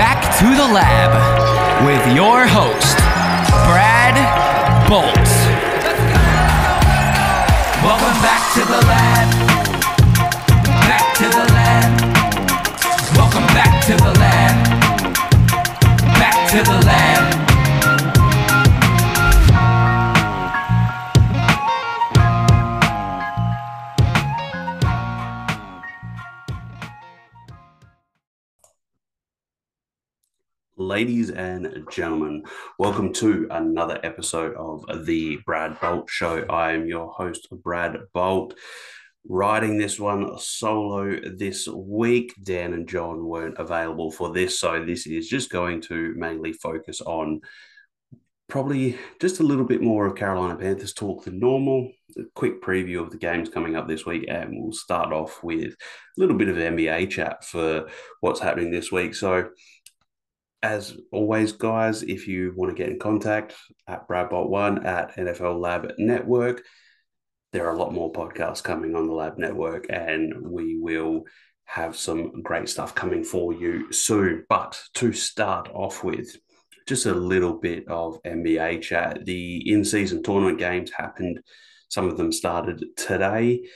back to the lab with your host, Brad Bolt. Welcome back to the lab. Back to the lab. Welcome back to the lab. Back to the lab. Ladies and gentlemen, welcome to another episode of the Brad Bolt Show. I am your host, Brad Bolt. Writing this one solo this week. Dan and John weren't available for this, so this is just going to mainly focus on probably just a little bit more of Carolina Panthers talk than normal. A quick preview of the games coming up this week, and we'll start off with a little bit of NBA chat for what's happening this week. So, as always, guys, if you want to get in contact at Bradbot1 at NFL Lab Network, there are a lot more podcasts coming on the Lab Network, and we will have some great stuff coming for you soon. But to start off with, just a little bit of NBA chat. The in season tournament games happened, some of them started today.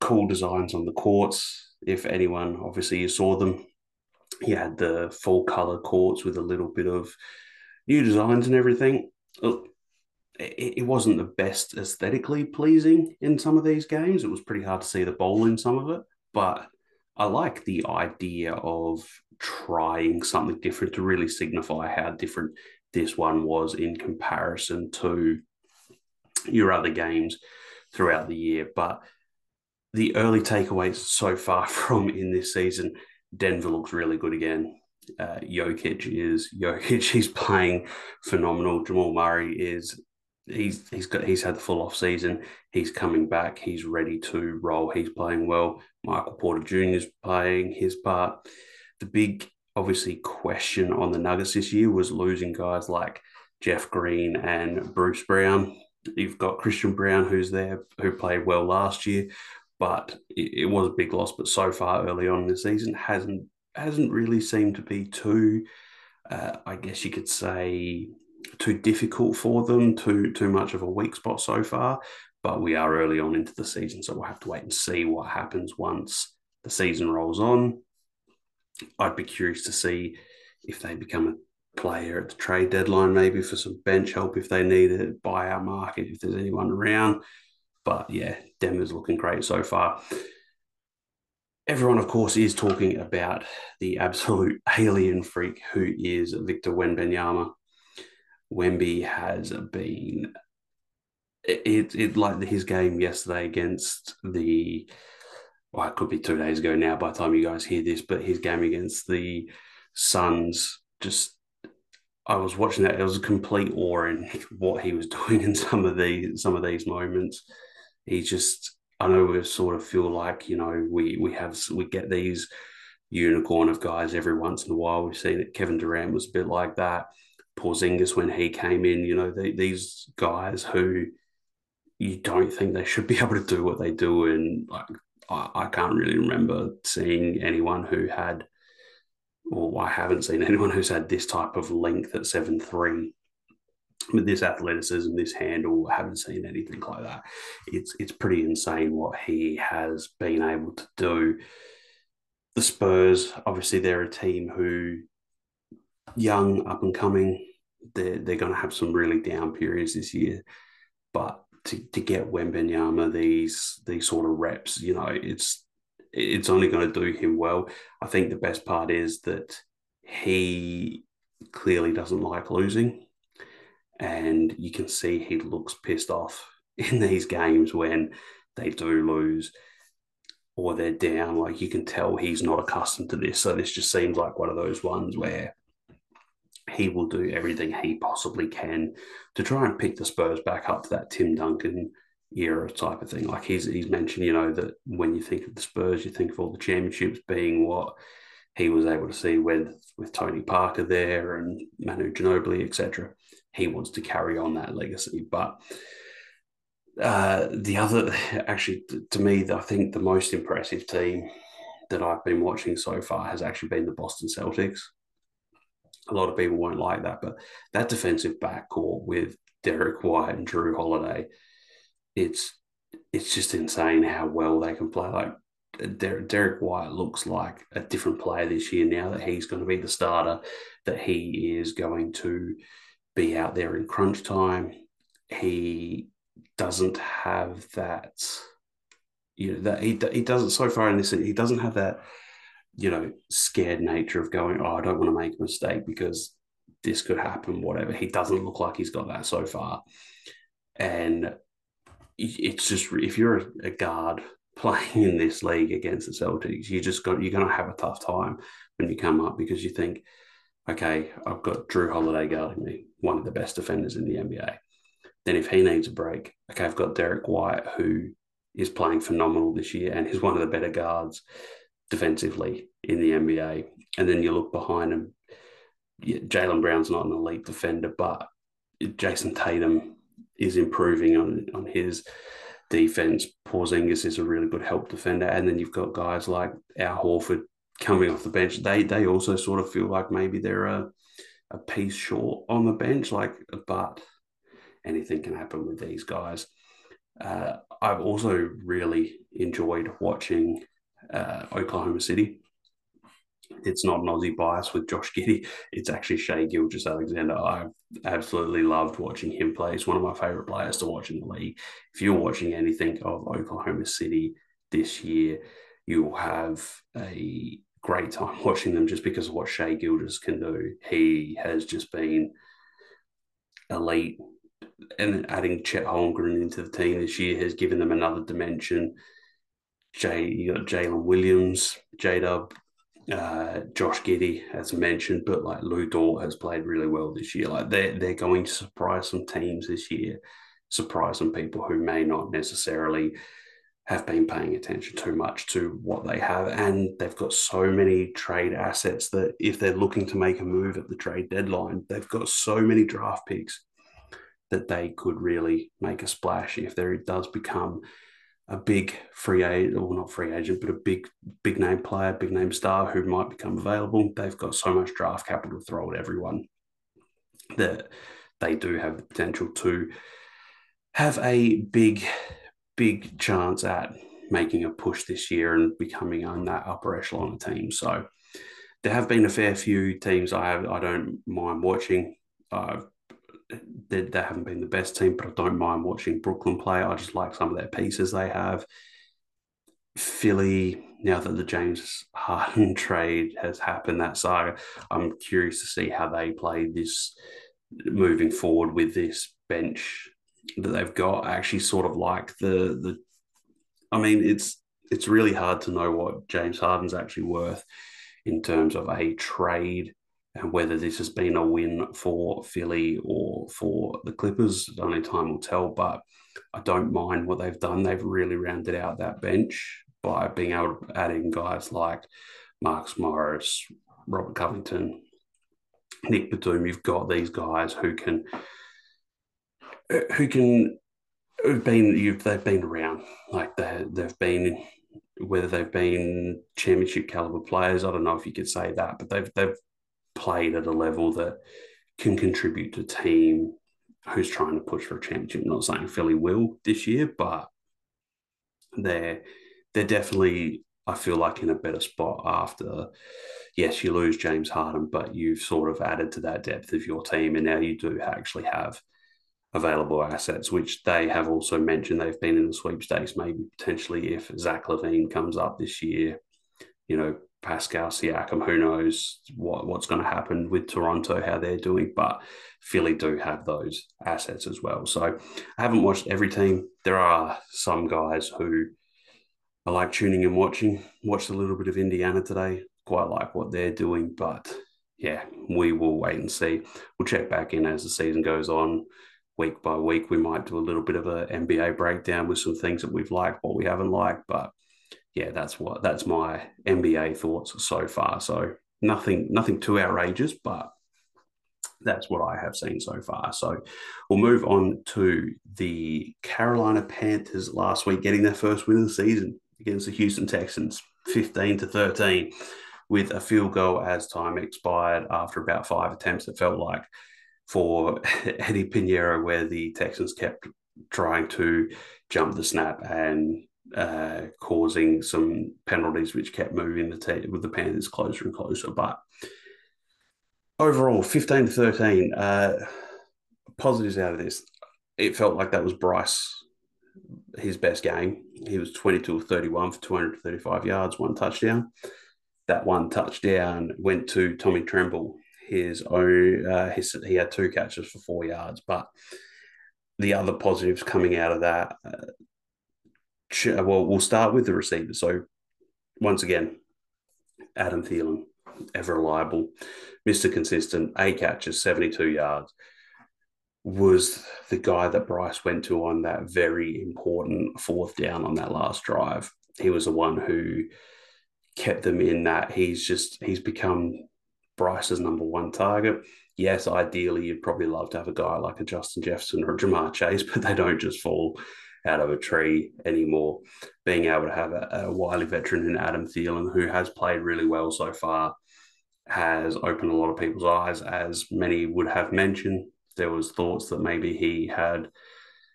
Cool designs on the courts. If anyone, obviously, you saw them, he had the full color courts with a little bit of new designs and everything. It, wasn't the best aesthetically pleasing in some of these games. It was pretty hard to see the ball in some of it, but I like the idea of trying something different to really signify how different this one was in comparison to your other games throughout the year. But the early takeaways so far from in this season Denver looks really good again. Uh, Jokic is Jokic. He's playing phenomenal. Jamal Murray is he's he's got he's had the full off season. He's coming back. He's ready to roll. He's playing well. Michael Porter Jr. is playing his part. The big obviously question on the Nuggets this year was losing guys like Jeff Green and Bruce Brown. You've got Christian Braun who's there who played well last year but it, it, was a big loss. But so far early on in the season, hasn't hasn't really seemed to be too, uh, I guess you could say, too difficult for them. Too too much of a weak spot so far. But we are early on into the season, so we'll have to wait and see what happens once the season rolls on. I'd be curious to see if they become a player at the trade deadline, maybe for some bench help if they need a buyout market, if there's anyone around. But yeah, Denver's looking great so far. Everyone, of course, is talking about the absolute alien freak who is Victor Wembanyama. Wemby has been it, it like his game yesterday against the well, it could be two days ago now by the time you guys hear this, but his game against the Suns just I was watching that. It was a complete awe in what he was doing in some of the some of these moments he just I know we sort of feel like you know we we have we get these unicorn of guys every once in a while. We've seen it. Kevin Durant was a bit like that. Porzingis when he came in, you know, these guys who you don't think they should be able to do what they do, and like I, I can't really remember seeing anyone who had, or I haven't seen anyone who's had this type of length at seven three with this athleticism, this handle, I haven't seen anything like that. It's it's pretty insane what he has been able to do. The Spurs, obviously, they're a team who young, up and coming. They're they're going to have some really down periods this year, but to, to get Wembanyama these these sort of reps, you know, it's it's only going to do him well. I think the best part is that he clearly doesn't like losing and you can see he looks pissed off in these games when they do lose or they're down. Like you can tell he's not accustomed to this. So this just seems like one of those ones where he will do everything he possibly can to try and pick the Spurs back up to that Tim Duncan era type of thing. Like he's he's mentioned, you know, that when you think of the Spurs, you think of all the championships being what he was able to see with with Tony Parker there and Manu Ginobili, etc he wants to carry on that legacy. But uh, the other, actually, to me, I think the most impressive team that I've been watching so far has actually been the Boston Celtics. a lot of people won't like that, but that defensive backcourt with Derrick White and Jrue Holiday, it's it's just insane how well they can play. Like Der- Derrick White looks like a different player this year now that he's going to be the starter, that he is going to be out there in crunch time. He doesn't have that, you know, that he, he doesn't, so far in this, he doesn't have that, you know, scared nature of going, oh, I don't want to make a mistake because this could happen, whatever. He doesn't look like he's got that so far. And it's just, if you're a guard playing in this league against the Celtics, you just got, you're going to have a tough time when you come up because you think, okay, I've got Jrue Holiday guarding me, one of the best defenders in the NBA. Then if he needs a break, okay, I've got Derrick White, who is playing phenomenal this year and is one of the better guards defensively in the NBA. And then you look behind him, Jaylen Brown's not an elite defender, but Jayson Tatum is improving on on his defense. Porzingis is a really good help defender, and then you've got guys like Al Horford coming off the bench. They they also sort of feel like maybe they're a a piece short on the bench. Like, but anything can happen with these guys. Uh, I've also really enjoyed watching uh, Oklahoma City. It's not an Aussie bias with Josh Giddey. It's actually Shai Gilgeous-Alexander. I've absolutely loved watching him play. He's one of my favorite players to watch in the league. If you're watching anything of Oklahoma City this year, you'll have a great time watching them just because of what Shai Gilgeous can do. He has just been elite and adding Chet Holmgren into the team this year has given them another dimension. Jay, you got Jalen Williams, J Dub, uh, Josh Giddey, as mentioned, but like Lu Dort has played really well this year. Like they're they're going to surprise some teams this year, surprise some people who may not necessarily have been paying attention too much to what they have. And they've got so many trade assets that if they're looking to make a move at the trade deadline, they've got so many draft picks that they could really make a splash if there it does become a big free agent, or not free agent, but a big big name player, big name star who might become available. They've got so much draft capital to throw at everyone that they do have the potential to have a big, big chance at making a push this year and becoming on that upper echelon of team. So there have been a fair few teams I have I don't mind watching. I've they, they haven't been the best team, but I don't mind watching Brooklyn play. I just like some of their pieces they have. Philly, now that the James Harden trade has happened, that saga, I'm curious to see how they play this moving forward with this bench that they've got. I actually sort of like the the. I mean, it's it's really hard to know what James Harden's actually worth in terms of a trade and whether this has been a win for Philly or for the Clippers, only time will tell. But I don't mind what they've done. They've really rounded out that bench by being able to add in guys like Marcus Morris, Robert Covington, Nick Batum. You've got these guys who can who can who've been you've they've been around like they they've been whether they've been championship caliber players. I don't know if you could say that, but they've they've played at a level that can contribute to team who's trying to push for a championship. I'm not saying Philly will this year, but they're they're definitely I feel like in a better spot after yes, you lose James Harden, but you've sort of added to that depth of your team, and now you do actually have available assets, which they have also mentioned they've been in the sweepstakes. Maybe potentially if Zach LaVine comes up this year, you know, Pascal Siakam. Who knows what, what's going to happen with Toronto, how they're doing, but Philly do have those assets as well. So I haven't watched every team. There are some guys who I like tuning and watching. Watched a little bit of Indiana today. Quite like what they're doing, but yeah, we will wait and see. We'll check back in as the season goes on. Week by week, we might do a little bit of a NBA breakdown with some things that we've liked, what we haven't liked, but yeah, that's what that's my NBA thoughts so far. So nothing nothing too outrageous, but that's what I have seen so far. So we'll move on to the Carolina Panthers last week getting their first win of the season against the Houston Texans, 15 to 13. with a field goal as time expired after about five attempts. It felt like for Eddie Piñeiro, where the Texans kept trying to jump the snap and uh, causing some penalties, which kept moving the team with the Panthers closer and closer. But overall, 15 to 13, uh, positives out of this. It felt like that was Bryce, his best game. He was 22 31 for 235 yards, one touchdown. That one touchdown went to Tommy Tremble. His own, uh, his, he had two catches for four yards, but the other positives coming out of that, uh, Uh, well, we'll start with the receiver. So, once again, Adam Thielen, ever reliable, Mr. Consistent, eight catches, 72 yards, was the guy that Bryce went to on that very important fourth down on that last drive. He was the one who kept them in that. He's just, he's become Bryce's number one target yes, ideally, you'd probably love to have a guy like a Justin Jefferson or Ja'Marr Chase, but they don't just fall out of a tree anymore. Being able to have a, a wily veteran in Adam Thielen, who has played really well so far, has opened a lot of people's eyes. As many would have mentioned, there was thoughts that maybe he had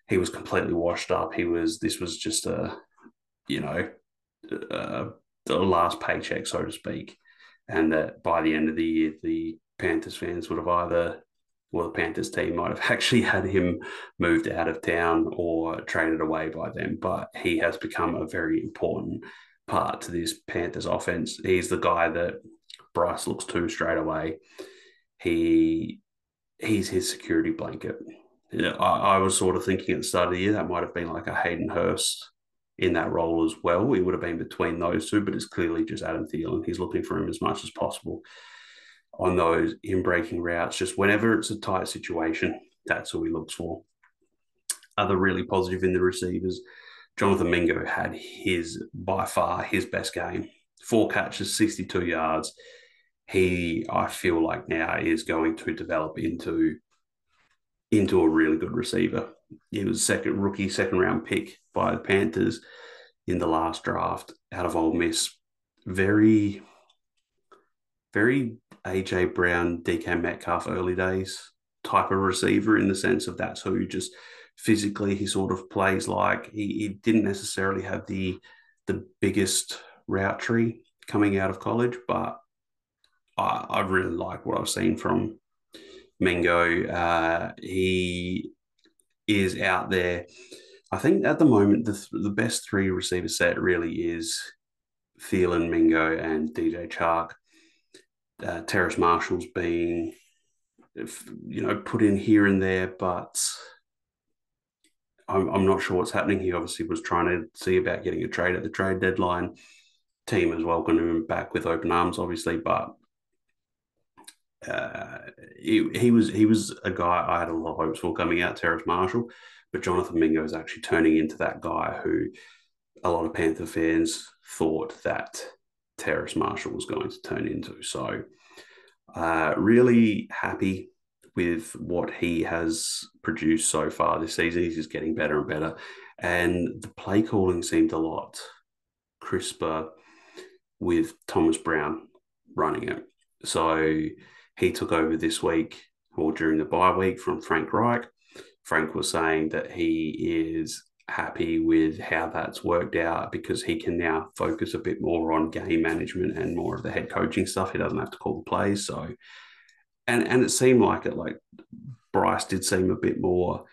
he was completely washed up. He was this was just a you know the last paycheck, so to speak, and that by the end of the year the Panthers fans would have either, well, the Panthers team might have actually had him moved out of town or traded away by them. But he has become a very important part to this Panthers offense. He's the guy that Bryce looks to straight away. He he's his security blanket. I, I, was sort of thinking at the start of the year that might have been like a Hayden Hurst in that role as well. He would have been between those two, but it's clearly just Adam Thielen. He's looking for him as much as possible on those in breaking routes. Just whenever it's a tight situation, that's what he looks for. Other really positive in the receivers, Jonathan Mingo had his by far his best game. Four catches, 62 yards. He, I feel like now is going to develop into into a really good receiver. He was second rookie, second round pick by the Panthers in the last draft out of Ole Miss. Very very AJ Brown, DK Metcalf early days type of receiver in the sense of that's who just physically he sort of plays like. He, he didn't necessarily have the the biggest route tree coming out of college, but I, I really like what I've seen from Mingo. Uh, he is out there. I think at the moment the the best three receiver set really is Thielen, Mingo, and DJ Chark uh, Terrace Marshall's being, you know, put in here and there, but I'm, I'm not sure what's happening. He obviously was trying to see about getting a trade at the trade deadline. Team has welcomed him back with open arms, obviously, but uh, he, he was he was a guy I had a lot of hopes for coming out, Terrace Marshall, but Jonathan Mingo is actually turning into that guy who a lot of Panther fans thought that Terrace Marshall was going to turn into. So, uh, really happy with what he has produced so far this season. He's just getting better and better. And the play calling seemed a lot crisper with Thomas Brown running it. So he took over this week or during the bye week from Frank Reich. Frank was saying that he is happy with how that's worked out because he can now focus a bit more on game management and more of the head coaching stuff. He doesn't have to call the plays. So, and and it seemed like it. Like Bryce did seem a bit more.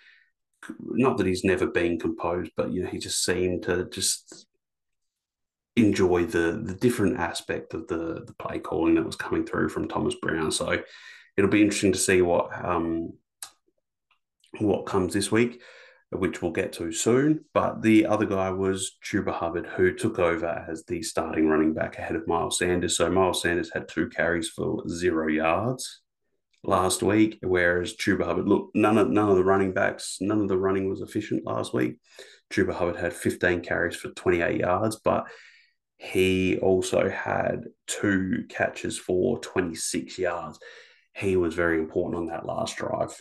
Not that he's never been composed, but you know he just seemed to just enjoy the the different aspect of the the play calling that was coming through from Thomas Brown. So it'll be interesting to see what um what comes this week which we'll get to soon. But the other guy was Chuba Hubbard, who took over as the starting running back ahead of Miles Sanders. So Miles Sanders had two carries for zero yards last week, whereas Chuba Hubbard, look, none of none of the running backs, none of the running was efficient last week. Chuba Hubbard had 15 carries for 28 yards, but he also had two catches for 26 yards. He was very important on that last drive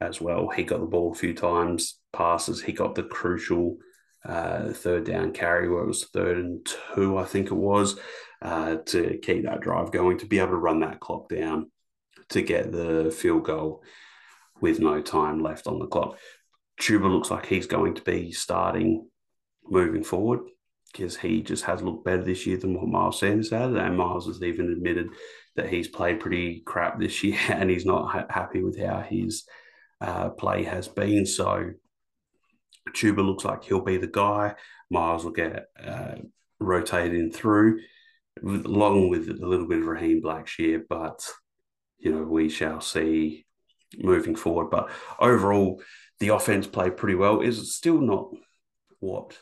as well. He got the ball a few times, passes. He got the crucial uh, third down carry where it was third and two, I think it was. uh, to keep that drive going, to be able to run that clock down, to get the field goal with no time left on the clock. Chuba looks like he's going to be starting moving forward because he just has looked better this year than what Miles Sanders has. And Miles has even admitted that he's played pretty crap this year and he's not ha- happy with how his uh, play has been. So Chuba looks like he'll be the guy. Miles will get uh, rotated in through, along with a little bit of Raheem Blackshear, but you know we shall see moving forward. But overall, the offense played pretty well. Is still not what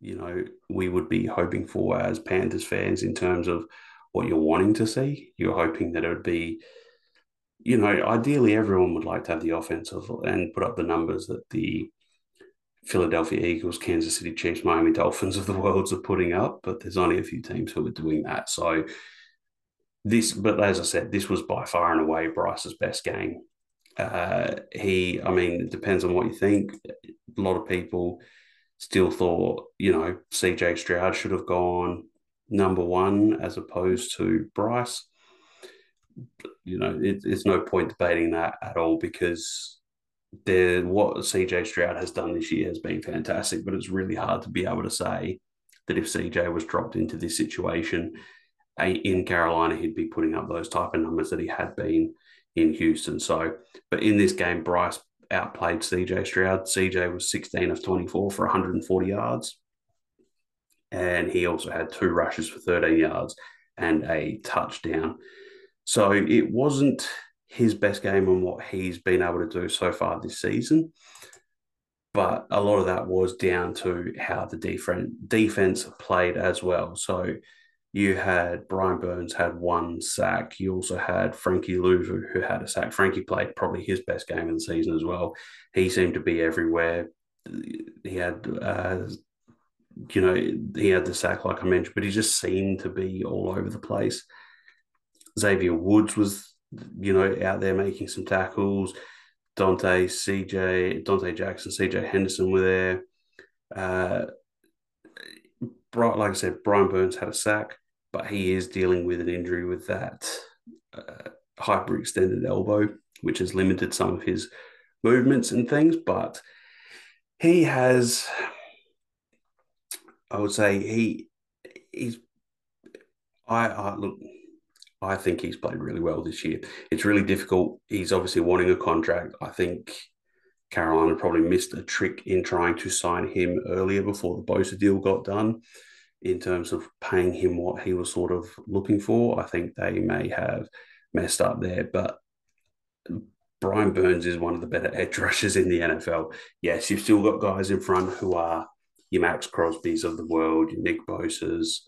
you know we would be hoping for as Panthers fans in terms of what you're wanting to see. You're hoping that it would be, you know, ideally everyone would like to have the offensive and put up the numbers that the Philadelphia Eagles, Kansas City Chiefs, Miami Dolphins of the worlds are putting up, but there's only a few teams who are doing that. So this, but as I said, this was by far and away Bryce's best game. Uh, he, I mean, it depends on what you think. A lot of people still thought, you know, CJ Stroud should have gone number one as opposed to Bryce. You know, it, it's no point debating that at all because the what CJ Stroud has done this year has been fantastic, but it's really hard to be able to say that if CJ was dropped into this situation in Carolina, he'd be putting up those type of numbers that he had been in Houston. So, but in this game, Bryce outplayed CJ Stroud. CJ was 16 of 24 for 140 yards. And he also had two rushes for 13 yards and a touchdown. So it wasn't his best game on what he's been able to do so far this season. But a lot of that was down to how the defense played as well. So you had Brian Burns had one sack. You also had Frankie Luvu who had a sack. Frankie played probably his best game of the season as well. He seemed to be everywhere. He had, uh, you know, he had the sack like I mentioned, but he just seemed to be all over the place. Xavier Woods was you know, out there making some tackles. Donte, CJ, Donte Jackson, CJ Henderson were there. Uh, like I said, Brian Burns had a sack, but he is dealing with an injury with that uh, hyperextended elbow, which has limited some of his movements and things. But he has, I would say, he he's. I, I look I think he's played really well this year. It's really difficult. He's obviously wanting a contract. I think Carolina probably missed a trick in trying to sign him earlier before the Bosa deal got done in terms of paying him what he was sort of looking for. I think they may have messed up there, but Brian Burns is one of the better edge rushers in the NFL. Yes, you've still got guys in front who are your Maxx Crosby's of the world, your Nick Bosa's,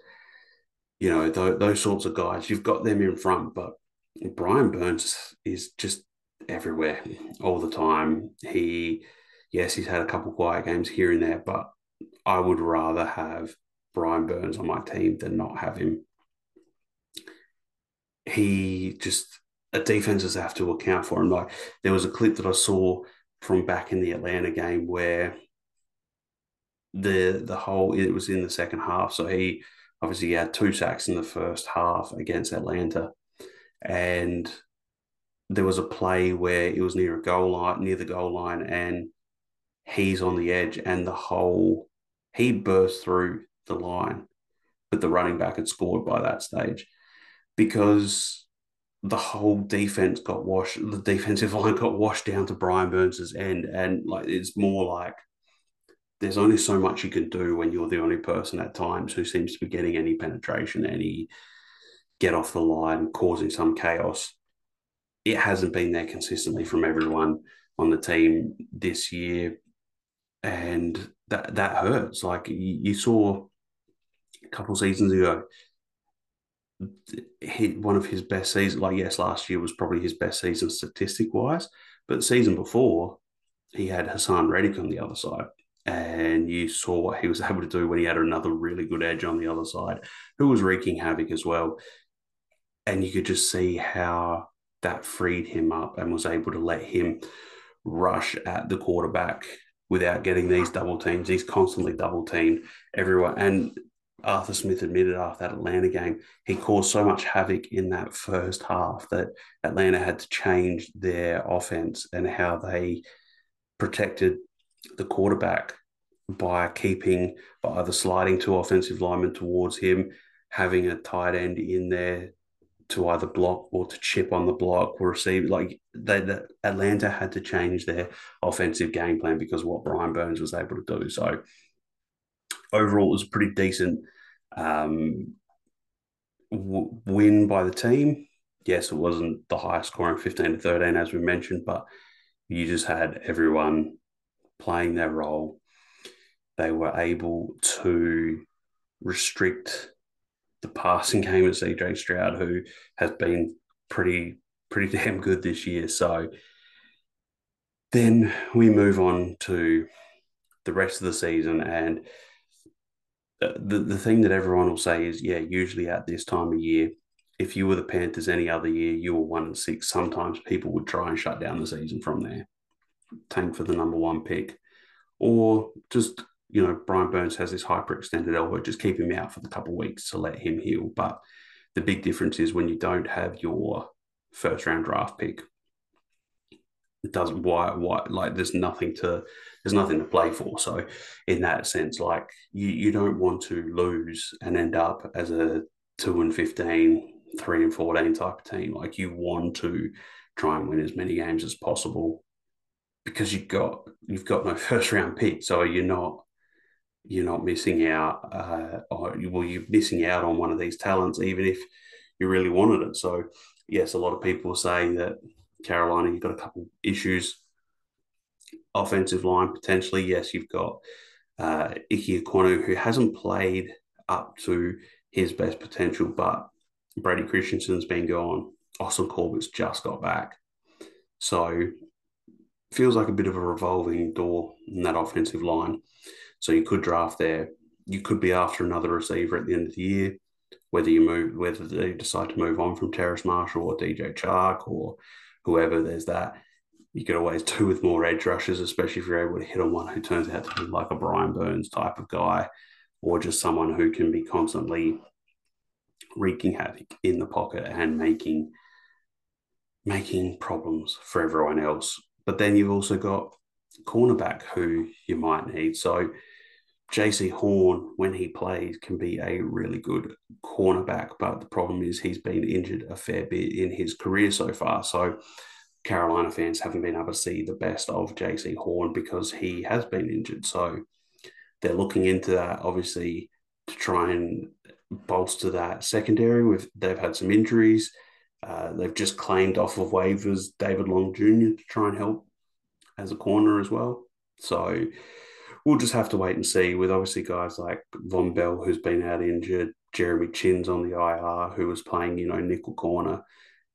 you know, th- those sorts of guys. You've got them in front, but Brian Burns is just everywhere all the time. He, yes, he's had a couple quiet games here and there, but I would rather have Brian Burns on my team than not have him. He just defenses have to account for him. Like there was a clip that I saw from back in the Atlanta game where the the whole it was in the second half, so he obviously he had two sacks in the first half against Atlanta, and there was a play where it was near a goal line, near the goal line, and he's on the edge, and the whole he burst through the line, but the running back had scored by that stage because the whole defense got washed. The defensive line got washed down to Brian Burns's end, and like it's more like there's only so much you can do when you're the only person at times who seems to be getting any penetration, any get off the line, causing some chaos. It hasn't been there consistently from everyone on the team this year. And that that hurts. Like you, saw a couple seasons ago, he, one of his best seasons, like yes, last year was probably his best season statistic wise, but the season before, he had Haason Reddick on the other side and you saw what he was able to do when he had another really good edge on the other side, who was wreaking havoc as well. And you could just see how that freed him up and was able to let him rush at the quarterback without getting these double teams. He's constantly double teamed everyone. And Arthur Smith admitted after that Atlanta game, he caused so much havoc in that first half that Atlanta had to change their offense and how they protected the quarterback by keeping by either sliding two offensive linemen towards him, having a tight end in there to either block or to chip on the block or receive. Like they, the, Atlanta had to change their offensive game plan because what Brian Burns was able to do. So overall, it was pretty decent um, w- win by the team. Yes, it wasn't the highest scoring, fifteen to thirteen, as we mentioned, but you just had everyone playing their role. They were able to restrict the passing game of CJ Stroud, who has been pretty pretty damn good this year. So then we move on to the rest of the season, and uh, the the thing that everyone will say is, yeah, usually at this time of year, if you were the Panthers any other year, you were one and six. Sometimes people would try and shut down the season from there, tank for the number one pick, or just you know, Brian Burns has this hyperextended elbow, just keep him out for the couple weeks to let him heal. But the big difference is when you don't have your first round draft pick, it doesn't why why like there's nothing to there's nothing to play for. So in that sense, like you you don't want to lose and end up as a two and 15, three and 14 type of team. Like you want to try and win as many games as possible because you've got you've got no first round pick. So you're not you're not missing out, uh, or well, you're missing out on one of these talents, even if you really wanted it. So, yes, a lot of people saying that Carolina, you've got a couple issues. Offensive line, potentially, yes, you've got uh, Ike Ekwonu, who hasn't played up to his best potential, but Brady Christensen's been gone. Austin Corbett's just got back. So, feels like a bit of a revolving door in that offensive line. So you could draft there. You could be after another receiver at the end of the year, whether you move, whether they decide to move on from Terrace Marshall or DJ Chark or whoever. There's that. You could always do with more edge rushes, especially if you're able to hit on one who turns out to be like a Brian Burns type of guy, or just someone who can be constantly wreaking havoc in the pocket and making making problems for everyone else. But then you've also got cornerback who you might need. So Jaycee Horn, when he plays, can be a really good cornerback, but the problem is he's been injured a fair bit in his career so far. So Carolina fans haven't been able to see the best of Jaycee Horn because he has been injured. So they're looking into that, obviously, to try and bolster that secondary. With they've had some injuries. Uh, they've just claimed off of waivers David Long Jr. to try and help as a corner as well. So we'll just have to wait and see with obviously guys like Vonn Bell, who's been out injured, Jeremy Chinn's on the IR, who was playing, you know, nickel corner.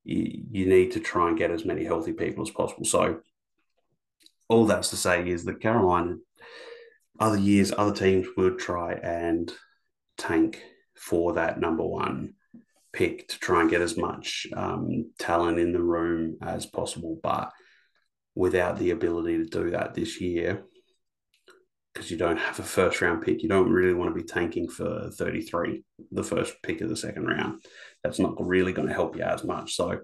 You, you need to try and get as many healthy people as possible. So all that's to say is that Carolina, other years, other teams would try and tank for that number one pick to try and get as much um, talent in the room as possible. But without the ability to do that this year, because you don't have a first round pick. You don't really want to be tanking for 33, the first pick of the second round. That's not really going to help you as much. So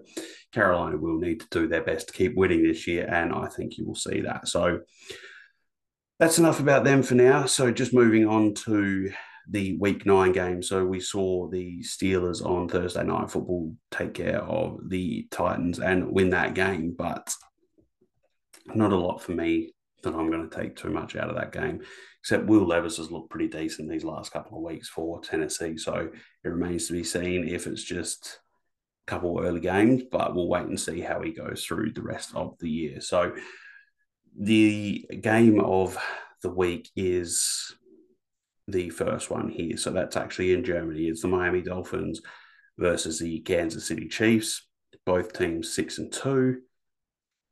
Carolina will need to do their best to keep winning this year, and I think you will see that. So that's enough about them for now. So just moving on to the week nine game. So we saw the Steelers on Thursday night football take care of the Titans and win that game, but not a lot for me that I'm going to take too much out of that game. Except Will Levis has looked pretty decent these last couple of weeks for Tennessee. So it remains to be seen if it's just a couple early games, but we'll wait and see how he goes through the rest of the year. So the game of the week is the first one here. So that's actually in Germany. It's the Miami Dolphins versus the Kansas City Chiefs. Both teams six and two.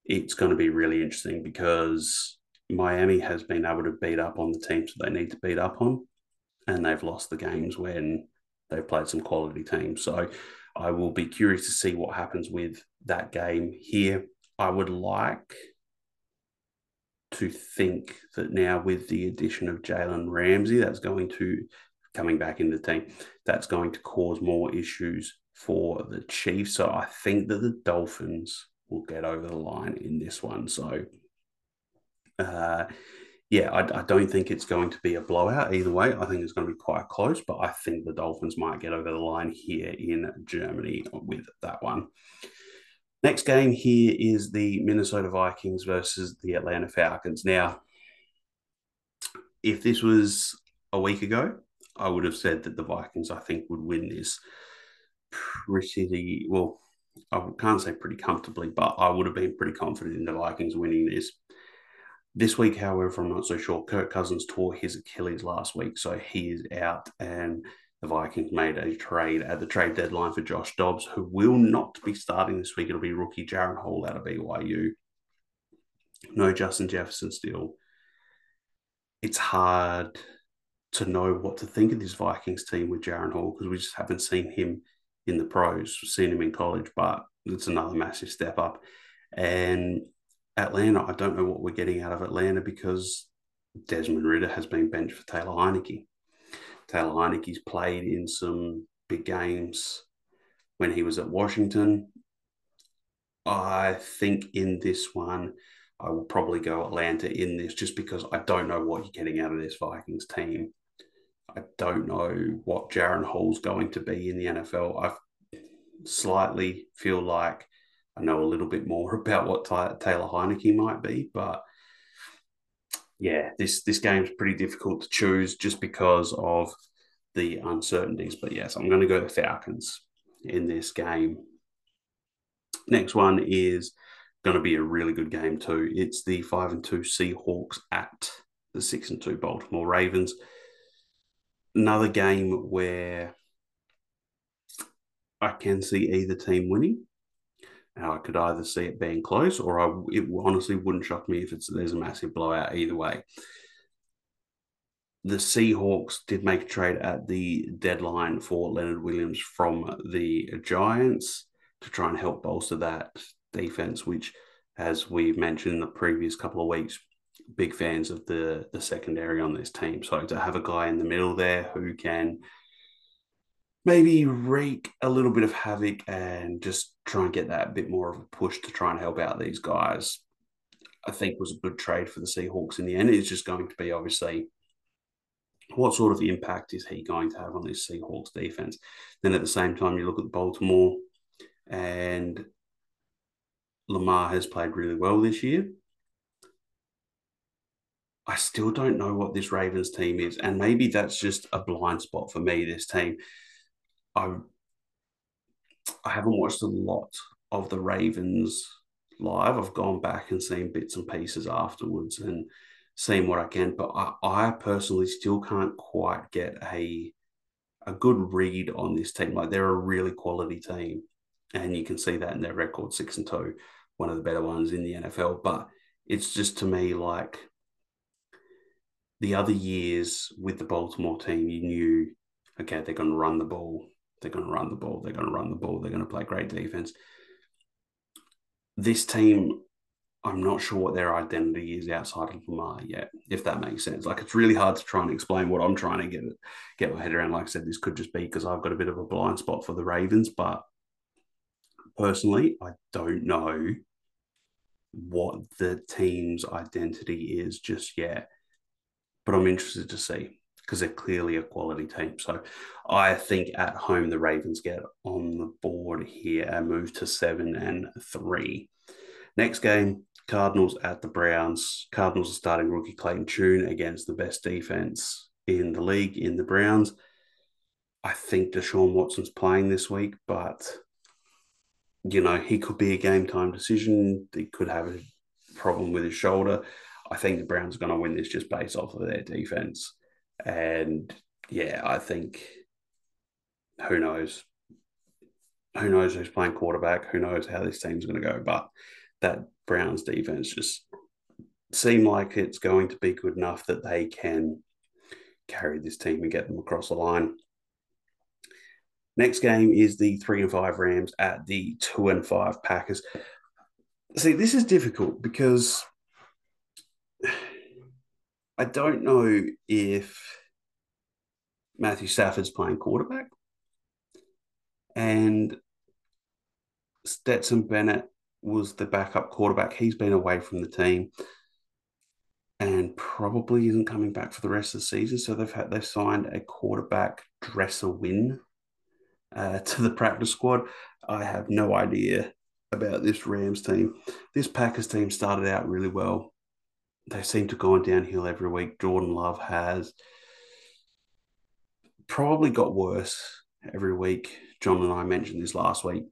It's going to be really interesting because Miami has been able to beat up on the teams that they need to beat up on, and they've lost the games when they've played some quality teams. So I will be curious to see what happens with that game here. I would like to think that now with the addition of Jalen Ramsey, that's going to coming back into the team. That's going to cause more issues for the Chiefs. So I think that the Dolphins will get over the line in this one. So, uh, yeah, I, I, don't think it's going to be a blowout either way. I think it's going to be quite close, but I think the Dolphins might get over the line here in Germany with that one. Next game here is the Minnesota Vikings versus the Atlanta Falcons. Now, if this was a week ago, I would have said that the Vikings, I think, would win this pretty well. I can't say pretty comfortably, but I would have been pretty confident in the Vikings winning this. This week, however, I'm not so sure. Kirk Cousins tore his Achilles last week, so he is out, and the Vikings made a trade at the trade deadline for Josh Dobbs, who will not be starting this week. It'll be rookie Jaren Hall out of BYU. No Justin Jefferson still. It's hard to know what to think of this Vikings team with Jaren Hall because we just haven't seen him in the pros, We've seen him in college, but it's another massive step up. And Atlanta, I don't know what we're getting out of Atlanta because Desmond Ridder has been benched for Taylor Heinicke. Taylor Heinicke's played in some big games when he was at Washington. I think in this one, I will probably go Atlanta in this just because I don't know what you're getting out of this Vikings team. I don't know what Jaren Hall's going to be in the NFL. I slightly feel like I know a little bit more about what Taylor Heinicke might be, but yeah, this this game's pretty difficult to choose just because of the uncertainties. But yes, I'm going to go to Falcons in this game. Next one is going to be a really good game too. It's the five and two Seahawks at the six and two Baltimore Ravens another game where I can see either team winning. I could either see it being close, or I it honestly wouldn't shock me if it's there's a massive blowout either way. The Seahawks did make a trade at the deadline for Leonard Williams from the Giants to try and help bolster that defense, which, as we've mentioned in the previous couple of weeks, big fans of the the secondary on this team. So to have a guy in the middle there who can maybe wreak a little bit of havoc and just try and get that bit more of a push to try and help out these guys, I think was a good trade for the Seahawks in the end. It's just going to be obviously what sort of impact is he going to have on this Seahawks defense? Then at the same time, you look at Baltimore and Lamar has played really well this year. I still don't know what this Ravens team is, and maybe that's just a blind spot for me. This team, I I haven't watched a lot of the Ravens live. I've gone back and seen bits and pieces afterwards and seen what I can, but I, I personally still can't quite get a a good read on this team. Like they're a really quality team, and you can see that in their record six and two, one of the better ones in the NFL. But it's just to me like the other years with the Baltimore team, you knew, okay, they're going to run the ball. They're going to run the ball. They're going to run the ball. They're going to play great defense. This team, I'm not sure what their identity is outside of Lamar yet, if that makes sense. Like it's really hard to try and explain what I'm trying to get get my head around. Like I said, this could just be because I've got a bit of a blind spot for the Ravens, but personally, I don't know what the team's identity is just yet but I'm interested to see because they're clearly a quality team. So I think at home the Ravens get on the board here and move to seven and three. Next game, Cardinals at the Browns. Cardinals are starting rookie Clayton Tune against the best defense in the league in the Browns. I think Deshaun Watson's playing this week, but you know, he could be a game time decision. He could have a problem with his shoulder. I think the Browns are going to win this just based off of their defense. And yeah, I think who knows? Who knows who's playing quarterback? Who knows how this team's going to go? But that Browns defense just seem like it's going to be good enough that they can carry this team and get them across the line. Next game is the three and five Rams at the two and five Packers. See, this is difficult because I don't know if Matthew Stafford's playing quarterback. And Stetson Bennett was the backup quarterback. He's been away from the team and probably isn't coming back for the rest of the season. So they've had they've signed a quarterback Dresser Winn uh, to the practice squad. I have no idea about this Rams team. This Packers team started out really well. They seem to go on downhill every week. Jordan Love has probably got worse every week. John and I mentioned this last week.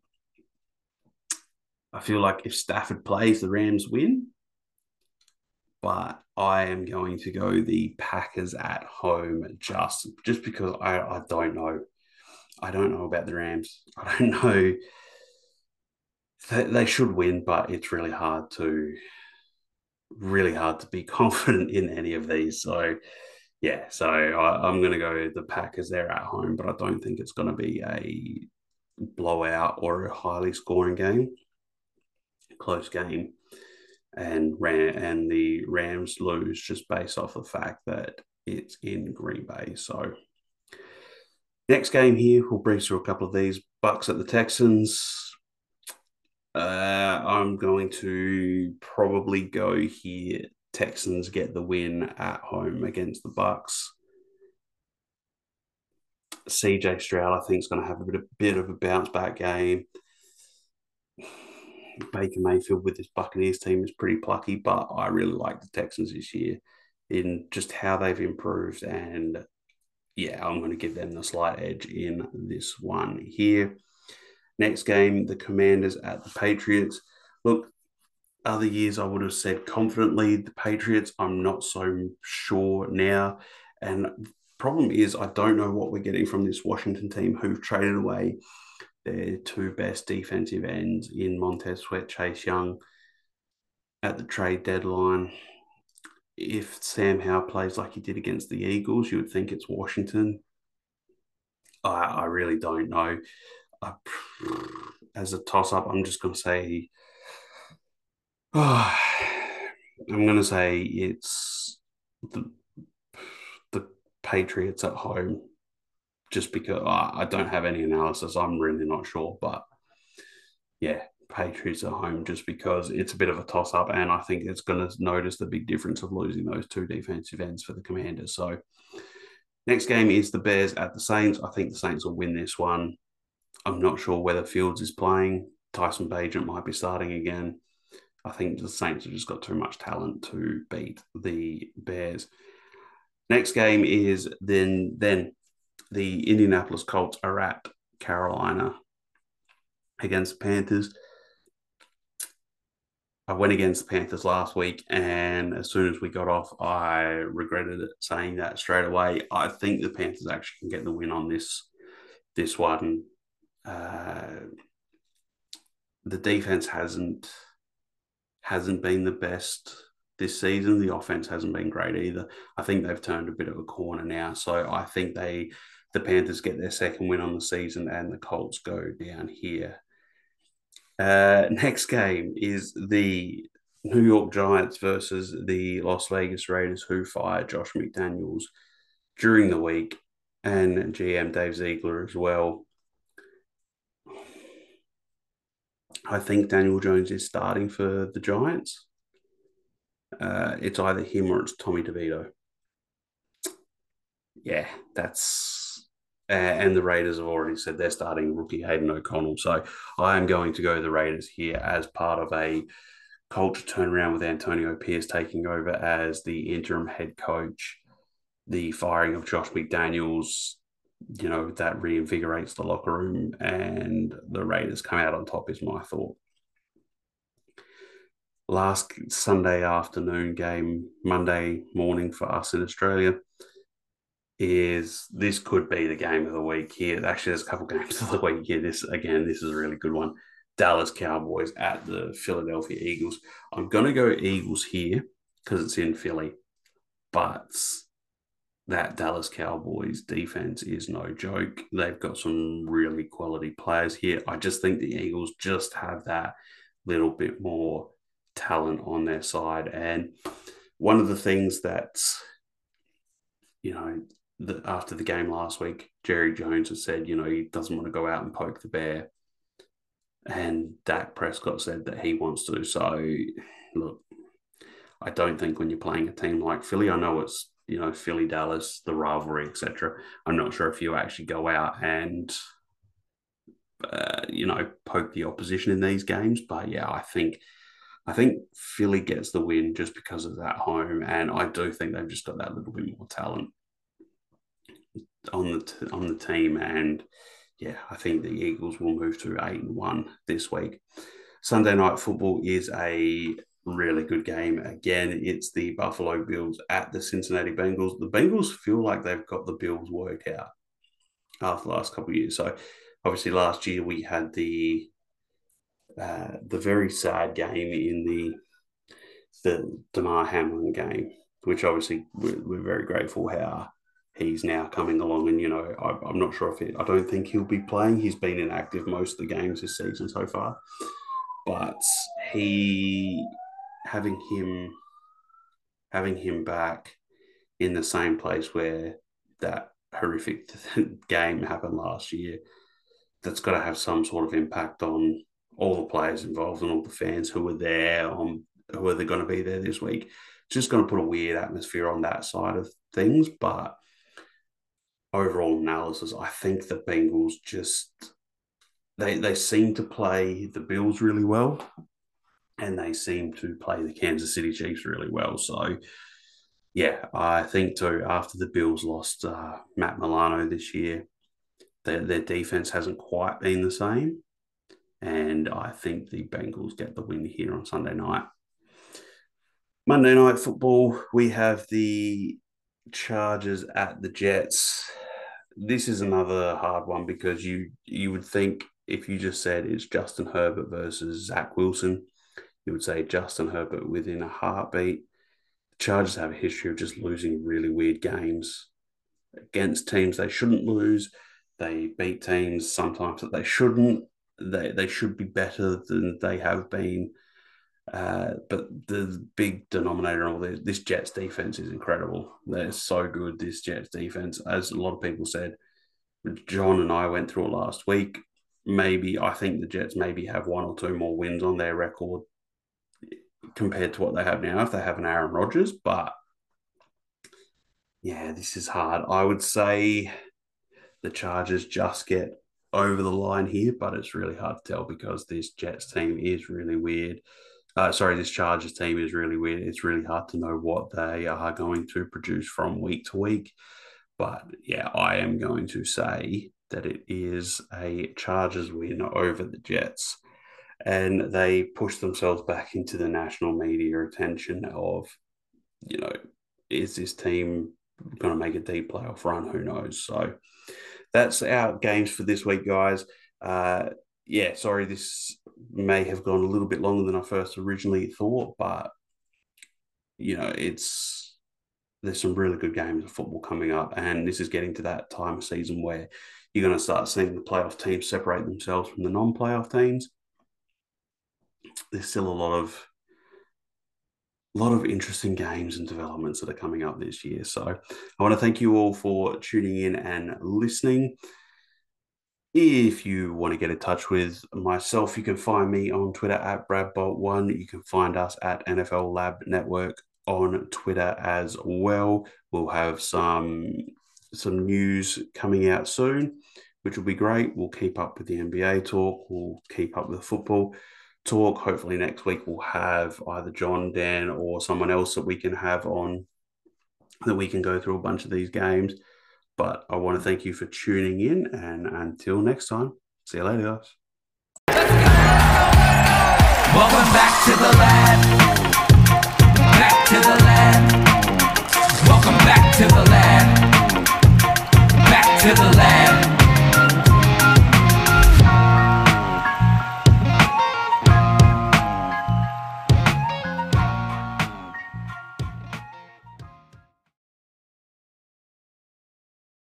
I feel like if Stafford plays, the Rams win. But I am going to go the Packers at home just just because I, I don't know. I don't know about the Rams. I don't know. They, they should win, but it's really hard to really hard to be confident in any of these. So yeah, so I, am going to go the Packers there at home, but I don't think it's going to be a blowout or a highly scoring game. Close game, and Ram and the Rams lose just based off the fact that it's in Green Bay. So next game here, we'll breeze through a couple of these. Bucks at the Texans. Uh, I'm going to probably go here Texans get the win at home against the Bucks. CJ Stroud, I think, is going to have a bit, of, bit of a bounce back game. Baker Mayfield with this Buccaneers team is pretty plucky, but I really like the Texans this year in just how they've improved. And yeah, I'm going to give them the slight edge in this one here. Next game, the Commanders at the Patriots. Look, other years I would have said confidently the Patriots. I'm not so sure now. And problem is I don't know what we're getting from this Washington team who've traded away their two best defensive ends in Montez Sweat, Chase Young at the trade deadline. If Sam Howell plays like he did against the Eagles, you would think it's Washington. I, I really don't know. I, as a toss up, I'm just going to say Oh, I'm going to say it's the the Patriots at home, just because I don't have any analysis. I'm really not sure, but yeah, Patriots at home, just because it's a bit of a toss up, and I think it's going to notice the big difference of losing those two defensive ends for the Commanders. So next game is the Bears at the Saints. I think the Saints will win this one. I'm not sure whether Fields is playing. Tyson Bagent might be starting again. I think the Saints have just got too much talent to beat the Bears. Next game is then then the Indianapolis Colts are at Carolina against the Panthers. I went against the Panthers last week, and as soon as we got off, I regretted it saying that straight away. I think the Panthers actually can get the win on this this one. Uh, the defense hasn't hasn't been the best this season. The offense hasn't been great either. I think they've turned a bit of a corner now. So I think they the Panthers get their second win on the season and the Colts go down here. Uh, next game is the New York Giants versus the Las Vegas Raiders, who fired Josh McDaniels during the week, and GM Dave Ziegler as well. I think Daniel Jones is starting for the Giants. Uh, it's either him or it's Tommy DeVito. Yeah, that's and the Raiders have already said they're starting rookie Aidan O'Connell. So I am going to go the Raiders here as part of a culture turnaround with Antonio Pierce taking over as the interim head coach. The firing of Josh McDaniels you know, that reinvigorates the locker room and the Raiders come out on top, is my thought. Last Sunday afternoon game, Monday morning for us in Australia, is this could be the game of the week here. Actually, there's a couple games of the week here. This again, this is a really good one. Dallas Cowboys at the Philadelphia Eagles. I'm going to go Eagles here because it's in Philly, but that Dallas Cowboys defense is no joke. They've got some really quality players here. I just think the Eagles just have that little bit more talent on their side. And one of the things that, you know, the, after the game last week, Jerry Jones has said, you know, he doesn't want to go out and poke the bear. And Dak Prescott said that he wants to. So, look, I don't think when you're playing a team like Philly, I know it's, you know, Philly, Dallas, the rivalry, etc. I'm not sure if you actually go out and, uh, you know, poke the opposition in these games. But yeah, I think. I think Philly gets the win just because of that home, and I do think they've just got that little bit more talent on the t- on the team, and yeah, I think the Eagles will move to eight and one this week. Sunday night football is a really good game. Again, it's the Buffalo Bills at the Cincinnati Bengals. The Bengals feel like they've got the Bills worked out after the last couple of years. So obviously last year we had the uh, the very sad game in the the Damar Hamlin game, which obviously we're, we're very grateful how he's now coming along. And, you know, I, am not sure if it, I don't think he'll be playing. He's been inactive most of the games this season so far. But he, having him, having him back in the same place where that horrific game happened last year, that's got to have some sort of impact on all the players involved and all the fans who were there, on who are they going to be there this week. It's just going to put a weird atmosphere on that side of things. But overall analysis, I think the Bengals just they they seem to play the Bills really well, and they seem to play the Kansas City Chiefs really well. So, yeah, I think too. After the Bills lost uh, Matt Milano this year, their their defense hasn't quite been the same, and I think the Bengals get the win here on Sunday night. Monday night football, we have the Chargers at the Jets this is another hard one because you you would think if you just said it's Justin Herbert versus Zach Wilson, you would say Justin Herbert within a heartbeat. The Chargers have a history of just losing really weird games against teams they shouldn't lose. They beat teams sometimes that they shouldn't. They they should be better than they have been. Uh, but the big denominator of all this, this Jets defense is incredible. They're so good, this Jets defense. As a lot of people said, John and I went through it last week. Maybe I think the Jets maybe have one or two more wins on their record compared to what they have now if they have an Aaron Rodgers. But yeah, this is hard. I would say the Chargers just get over the line here, but it's really hard to tell because this Jets team is really weird uh, sorry, this Chargers team is really weird. It's really hard to know what they are going to produce from week to week. But yeah, I am going to say that it is a Chargers win over the Jets. And they push themselves back into the national media attention of, you know, is this team going to make a deep playoff run? Who knows? So that's our games for this week, guys. Uh, yeah, sorry, this may have gone a little bit longer than I first originally thought, but you know, it's there's some really good games of football coming up, and this is getting to that time of season where you're going to start seeing the playoff teams separate themselves from the non-playoff teams. There's still a lot of a lot of interesting games and developments that are coming up this year. So I want to thank you all for tuning in and listening. If you want to get in touch with myself, you can find me on Twitter at BradBolt1. You can find us at NFL Lab Network on Twitter as well. We'll have some some news coming out soon, which will be great. We'll keep up with the NBA talk. We'll keep up with the football talk. Hopefully, next week we'll have either John, Dan, or someone else that we can have on that we can go through a bunch of these games. But I want to thank you for tuning in, and until next time, see you later, guys. Welcome back to the lab. Back to the lab. Welcome back to the lab. Back to the lab.